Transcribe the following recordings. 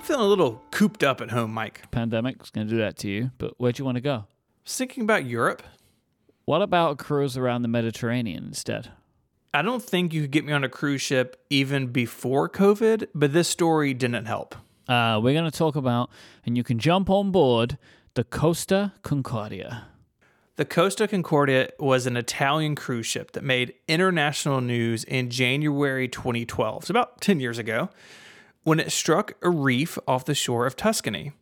I'm feeling a little cooped up at home, Mike. Pandemic's going to do that to you, but where'd you want to go? Thinking about Europe. What about a cruise around the Mediterranean instead? I don't think you could get me on a cruise ship even before COVID, but this story didn't help. Uh, we're going to talk about, and you can jump on board the Costa Concordia. The Costa Concordia was an Italian cruise ship that made international news in January 2012, so about 10 years ago, when it struck a reef off the shore of Tuscany.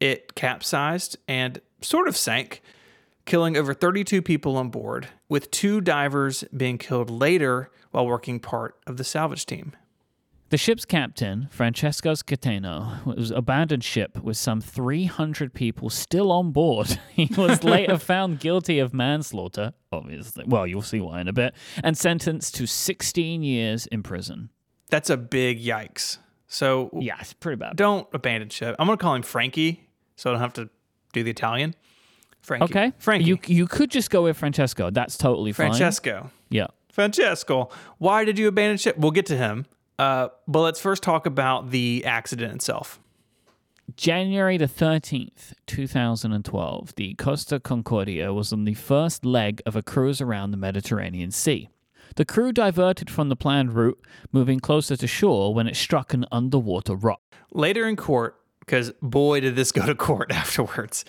It capsized and sort of sank, killing over 32 people on board, with two divers being killed later while working part of the salvage team. The ship's captain, Francesco Schettino, was abandoned ship with some 300 people still on board. he was later found guilty of manslaughter, obviously. Well, you'll see why in a bit, and sentenced to 16 years in prison. That's a big yikes. So Yeah, it's pretty bad. don't abandon ship. I'm going to call him Frankie so I don't have to do the Italian. Frankie. Okay, Frankie. You you could just go with Francesco. That's totally fine. Francesco. Yeah. Francesco, why did you abandon ship? We'll get to him. Uh, but let's first talk about the accident itself. January the 13th, 2012, the Costa Concordia was on the first leg of a cruise around the Mediterranean Sea. The crew diverted from the planned route, moving closer to shore when it struck an underwater rock. Later in court, because boy, did this go to court afterwards,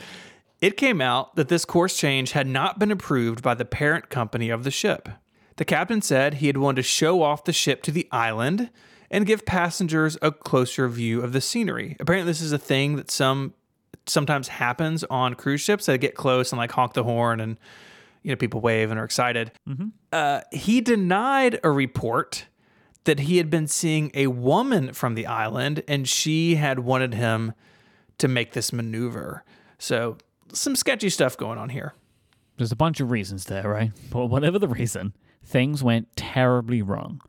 it came out that this course change had not been approved by the parent company of the ship. The captain said he had wanted to show off the ship to the island and give passengers a closer view of the scenery. Apparently, this is a thing that some sometimes happens on cruise ships. They get close and like honk the horn, and you know people wave and are excited. Uh, he denied a report that he had been seeing a woman from the island and she had wanted him to make this maneuver. So, some sketchy stuff going on here. There's a bunch of reasons there, right? But whatever the reason, things went terribly wrong.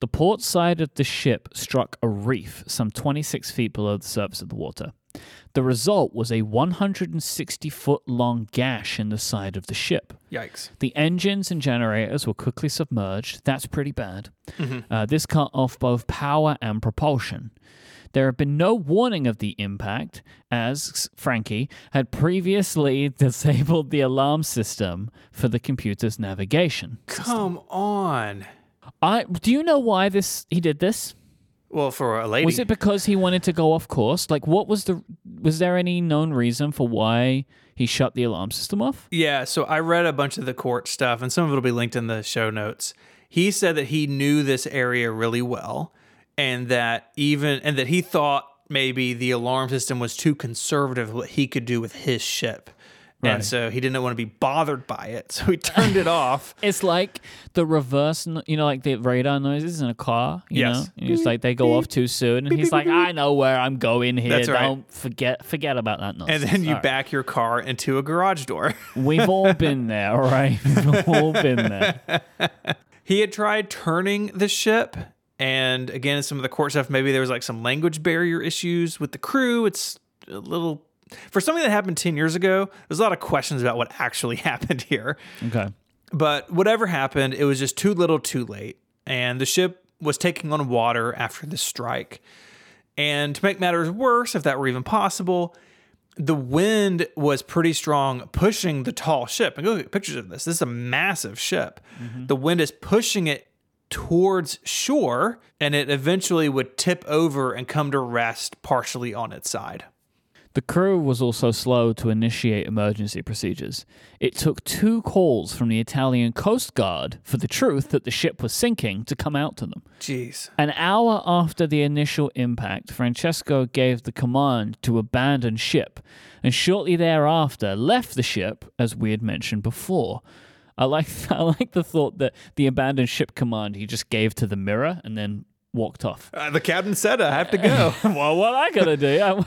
The port side of the ship struck a reef some 26 feet below the surface of the water. The result was a 160 foot long gash in the side of the ship. Yikes. The engines and generators were quickly submerged. That's pretty bad. Uh, this cut off both power and propulsion. There had been no warning of the impact, as Frankie had previously disabled the alarm system for the computer's navigation. Come on. I do you know why this he did this? Well, for a lady. Was it because he wanted to go off course? Like, what was the? Was there any known reason for why he shut the alarm system off? Yeah, so I read a bunch of the court stuff, and some of it will be linked in the show notes. He said that he knew this area really well, and that even and that he thought maybe the alarm system was too conservative what he could do with his ship. And so he didn't want to be bothered by it. So he turned it off. It's like the reverse, you know, like the radar noises in a car. You Yes. know, And it's like they go off too soon, and he's like, "I know where I'm going here. That's right. Don't forget, forget about that noise. And then you All right. back your car into a garage door. We've all been there, all right? We've all been there. he had tried turning the ship and again some of the court stuff maybe there was like some language barrier issues with the crew it's a little for something that happened 10 years ago there's a lot of questions about what actually happened here. Okay. but whatever happened it was just too little too late. And the ship was taking on water after the strike. And to make matters worse if that were even possible the wind was pretty strong pushing the tall ship. And go look at pictures of this. This is a massive ship. Mm-hmm. The wind is pushing it towards shore and it eventually would tip over and come to rest partially on its side The crew was also slow to initiate emergency procedures. It took two calls from the Italian Coast Guard for the truth that the ship was sinking to come out to them. jeez An hour after the initial impact, Francesco gave the command to abandon ship, and shortly thereafter left the ship, as we had mentioned before. I like I like the thought that the abandoned ship command he just gave to the mirror and then walked off. uh, the captain said i have to go well, what I gotta do? I'm-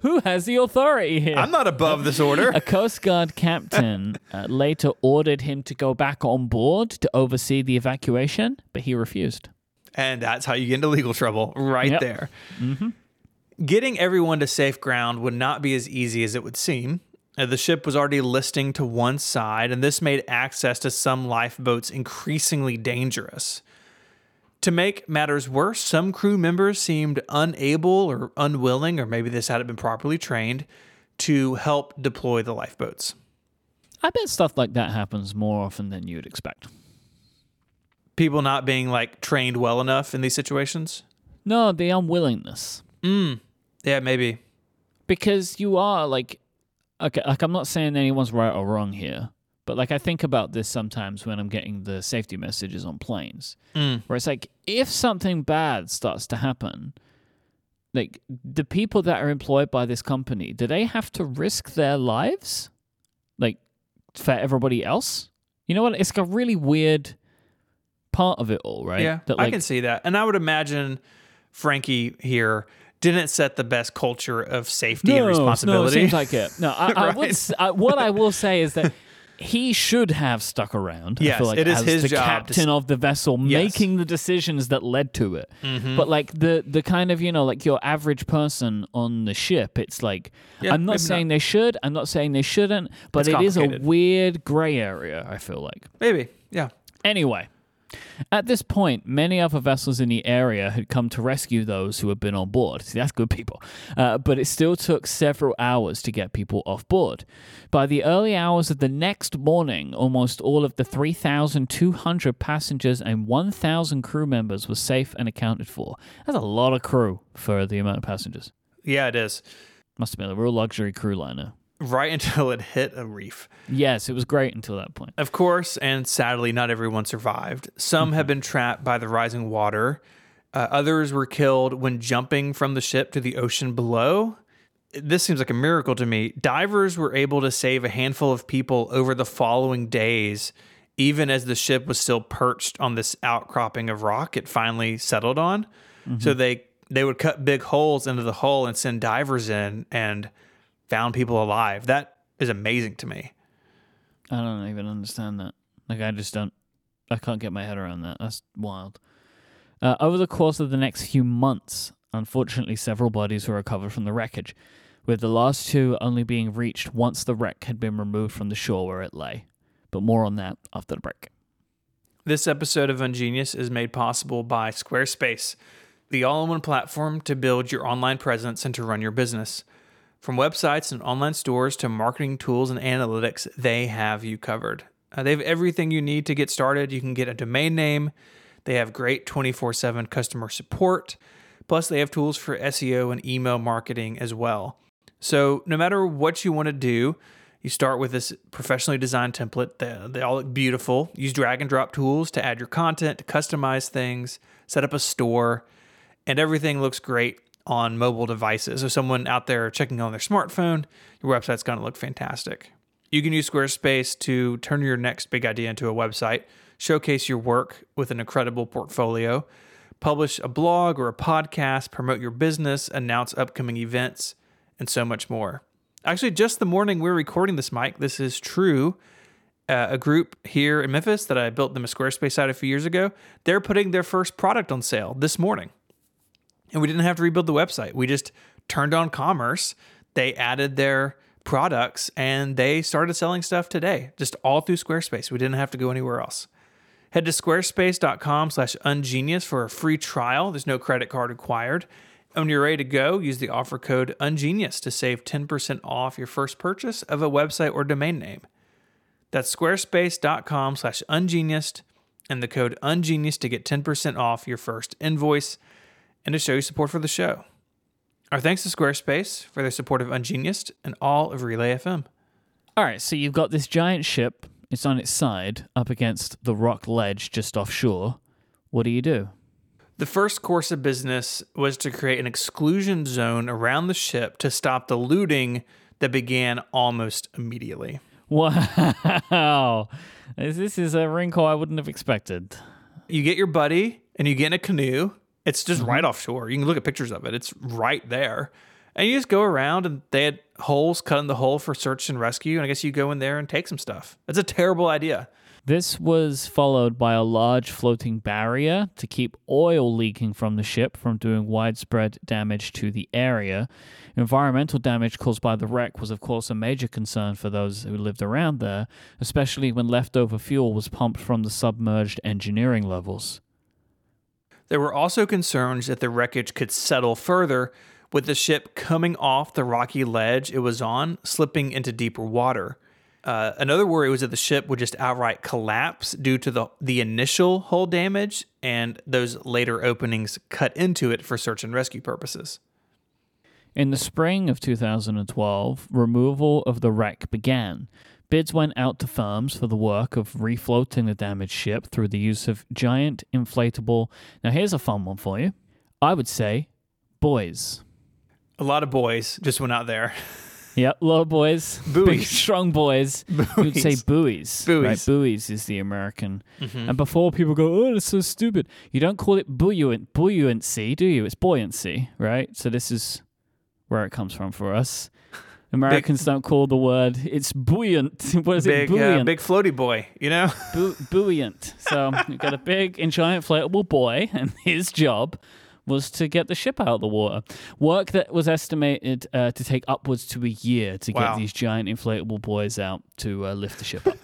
who has the authority here? i'm not above this order A Coast Guard captain uh, later ordered him to go back on board to oversee the evacuation, but he refused. And that's how you get into legal trouble right Yep. there. Getting everyone to safe ground would not be as easy as it would seem. Uh, The ship was already listing to one side, and this made access to some lifeboats increasingly dangerous. To make matters worse, some crew members seemed unable or unwilling, or maybe this hadn't been properly trained, to help deploy the lifeboats. I bet stuff like that happens more often than you'd expect. People not being like trained well enough in these situations? No, the unwillingness. Mm. Yeah, maybe. Because you are like okay, like I'm not saying anyone's right or wrong here, but like I think about this sometimes when I'm getting the safety messages on planes, Mm. where it's like if something bad starts to happen, like the people that are employed by this company, do they have to risk their lives, like for everybody else? You know what? It's like a really weird part of it all, right? Yeah, That like, I can see that. And I would imagine Frankie here didn't set the best culture of safety and responsibility. No, it seems like it. No, I, I would. Right. I, what I will say is that he should have stuck around. I Yes, feel like, it is as his the job captain s- of the vessel, Yes. Mm-hmm. making the decisions that led to it. But like the the kind of you know like your average person on the ship, it's like Yeah, I'm not saying not. they should. I'm not saying they shouldn't. But It's it is a weird gray area. I feel like. Maybe, yeah. Anyway, at this point, many other vessels in the area had come to rescue those who had been on board. See, that's good people. Uh, but it still took several hours to get people off board. By the early hours of the next morning, almost all of the 3,200 passengers and 1,000 crew members were safe and accounted for. That's a lot of crew for the amount of passengers. Yeah, it is. Must have been a real luxury crew liner. Right until it hit a reef. Yes, it was great until that point. Of course, and sadly, not everyone survived. Some have been trapped by the rising water. Uh, others were killed when jumping from the ship to the ocean below. This seems like a miracle to me. Divers were able to save a handful of people over the following days, even as the ship was still perched on this outcropping of rock it finally settled on. So they they would cut big holes into the hull and send divers in and found people alive. That is amazing to me. I don't even understand that. Like, I just don't. I can't get my head around that. That's wild. Uh, over the course of the next few months, unfortunately, several bodies were recovered from the wreckage, with the last two only being reached once the wreck had been removed from the shore where it lay. But more on that after the break. This episode of Ungeniused is made possible by Squarespace, the all in one platform to build your online presence and to run your business. From websites and online stores to marketing tools and analytics, they have you covered. Uh, they have everything you need to get started. You can get a domain name, they have great 24 7 customer support, plus, they have tools for SEO and email marketing as well. So, no matter what you want to do, you start with this professionally designed template. They, they all look beautiful. Use drag and drop tools to add your content, to customize things, set up a store, and everything looks great on mobile devices. So, someone out there checking on their smartphone, your website's going to look fantastic. You can use Squarespace to turn your next big idea into a website, showcase your work with an incredible portfolio, publish a blog or a podcast, promote your business, announce upcoming events, and so much more. Actually, just the morning we're recording this, Mike, this is true. Uh, a group here in Memphis that I built them a Squarespace site a few years ago, they're putting their first product on sale this morning. And we didn't have to rebuild the website. We just turned on commerce. They added their products and they started selling stuff today, just all through Squarespace. We didn't have to go anywhere else. Head to squarespace.com slash ungeniused for a free trial. There's no credit card required. And when you're ready to go, use the offer code ungeniused to save 10% off your first purchase of a website or domain name. That's squarespace.com slash ungeniused and the code ungeniused to get 10% off your first invoice and to show your support for the show. Our thanks to Squarespace for their support of Ungeniused and all of Relay FM. All right, so you've got this giant ship. It's on its side up against the rock ledge just offshore. What do you do? The first course of business was to create an exclusion zone around the ship to stop the looting that began almost immediately. Wow. This is a wrinkle I wouldn't have expected. You get your buddy and you get in a canoe. It's just mm-hmm. right offshore. You can look at pictures of it. It's right there. And you just go around and they had holes cut in the hole for search and rescue. And I guess you go in there and take some stuff. That's a terrible idea. This was followed by a large floating barrier to keep oil leaking from the ship from doing widespread damage to the area. Environmental damage caused by the wreck was, of course, a major concern for those who lived around there, especially when leftover fuel was pumped from the submerged engineering levels. There were also concerns that the wreckage could settle further, with the ship coming off the rocky ledge it was on, slipping into deeper water. Uh, another worry was that the ship would just outright collapse due to the, the initial hull damage and those later openings cut into it for search and rescue purposes. In the spring of 2012, removal of the wreck began. Bids went out to firms for the work of refloating the damaged ship through the use of giant inflatable. Now, here's a fun one for you. I would say boys. A lot of boys just went out there. Yep, little boys, big strong boys. You would say buoys. Buoys. Right, buoys is the American. Mm-hmm. And before people go, oh, that's so stupid. You don't call it buoyant, buoyancy, do you? It's buoyancy, right? So this is where it comes from for us. Americans don't call the word. It's buoyant. What is it? Big, uh, Buoyant. big floaty boy, you know? Bu- buoyant. So you've got a big and giant inflatable boy, and his job was to get the ship out of the water. Work that was estimated uh, to take upwards to a year to Wow. get these giant inflatable boys out to uh, lift the ship up.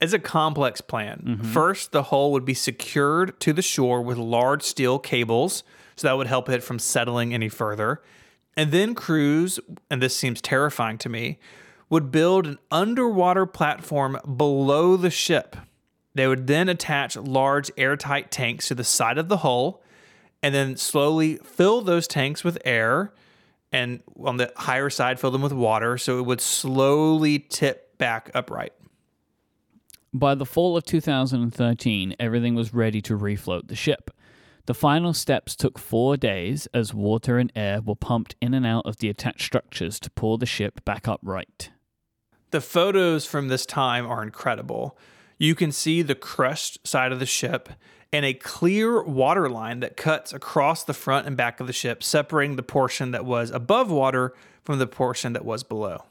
It's a complex plan. First, the hull would be secured to the shore with large steel cables, so that would help it from settling any further. And then crews, and this seems terrifying to me, would build an underwater platform below the ship. They would then attach large airtight tanks to the side of the hull and then slowly fill those tanks with air and on the higher side fill them with water so it would slowly tip back upright. By the fall of 2013, everything was ready to refloat the ship. The final steps took four days as water and air were pumped in and out of the attached structures to pull the ship back upright. The photos from this time are incredible. You can see the crushed side of the ship and a clear water line that cuts across the front and back of the ship, separating the portion that was above water from the portion that was below.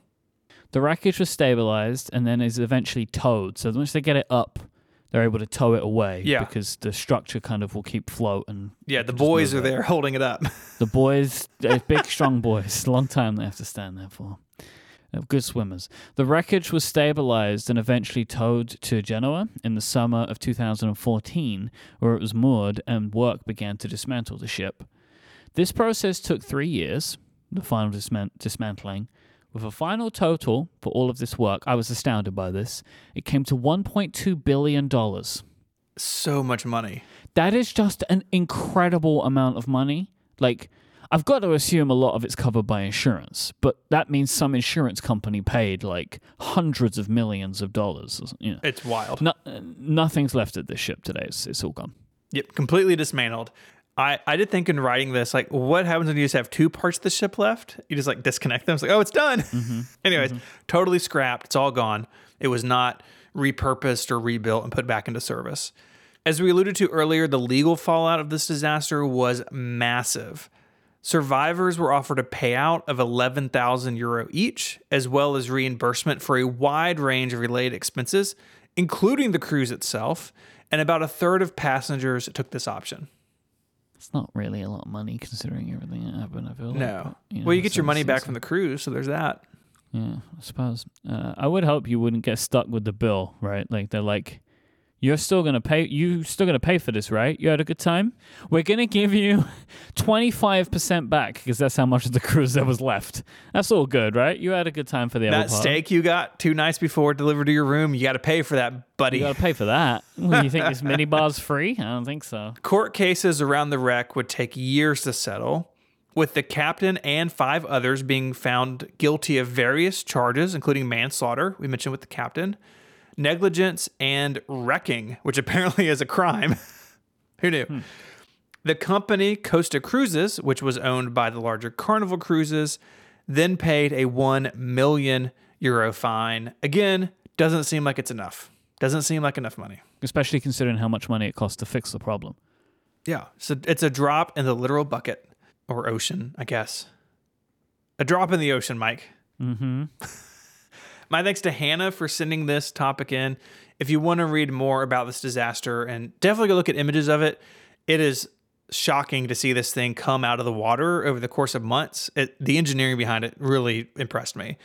The wreckage was stabilized and then is eventually towed. So once they get it up, they're able to tow it away Yeah. because the structure kind of will keep float and Yeah, the boys are it. there holding it up. the boys, they're big strong boys, long time they have to stand there for. Good swimmers. The wreckage was stabilized and eventually towed to Genoa in the summer of 2014, where it was moored and work began to dismantle the ship. This process took three years, the final disman- dismantling. With a final total for all of this work, I was astounded by this. It came to $1.2 billion. so much money. That is just an incredible amount of money. Like, I've got to assume a lot of it's covered by insurance, but that means some insurance company paid like hundreds of millions of dollars. You know, It's wild. no, nothing's left of this ship today. It's, it's all gone. Yep, completely dismantled. I, I did think in writing this, like, what happens when you just have two parts of the ship left? You just like disconnect them. It's like, oh, it's done. Mm-hmm. Anyways, mm-hmm. totally scrapped. It's all gone. It was not repurposed or rebuilt and put back into service. As we alluded to earlier, the legal fallout of this disaster was massive. Survivors were offered a payout of 11,000 euro each, as well as reimbursement for a wide range of related expenses, including the cruise itself, and about a third of passengers took this option. It's not really a lot of money considering everything that happened. I feel like, No. but, know, well, you get your money back from the cruise, so there's that. Yeah, I suppose. Uh, I would hope you wouldn't get stuck with the bill, right? Like they're like, you're still gonna pay. You still gonna pay for this, right? You had a good time. We're gonna give you twenty five percent back because that's how much of the cruise there was left. That's all good, right? You had a good time for the other That steak you got two nights before delivered to your room, you got to pay for that, buddy. You gotta pay for that. You think this mini bar's free? I don't think so. Court cases around the wreck would take years to settle, with the captain and five others being found guilty of various charges, including manslaughter, we mentioned with the captain, negligence, and wrecking, which apparently is a crime. Who knew? The company Costa Cruises, which was owned by the larger Carnival Cruises, then paid a 1 million euro fine. Again, doesn't seem like it's enough. Doesn't seem like enough money. Especially considering how much money it costs to fix the problem. Yeah. So it's a drop in the literal bucket or ocean, I guess. A drop in the ocean, Mike. Mm-hmm. My thanks to Hannah for sending this topic in. If you want to read more about this disaster and definitely go look at images of it, it is shocking to see this thing come out of the water over the course of months. It, the engineering behind it really impressed me.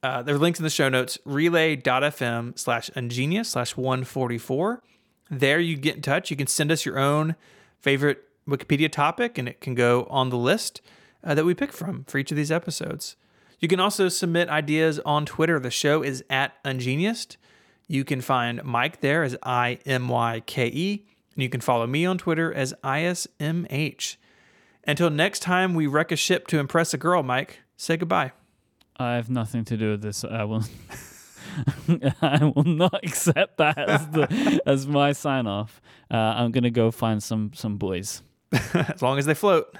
Uh, there are links in the show notes relay.fm slash ungeniused slash 144. There you get in touch. You can send us your own favorite Wikipedia topic, and it can go on the list uh, that we pick from for each of these episodes. You can also submit ideas on Twitter. The show is at Ungeniused. You can find Mike there as I M Y K E, and you can follow me on Twitter as ISMH. Until next time we wreck a ship to impress a girl, Mike, say goodbye. I have nothing to do with this. I will. I will not accept that as the as my sign off. Uh, I'm gonna go find some some boys. as long as they float.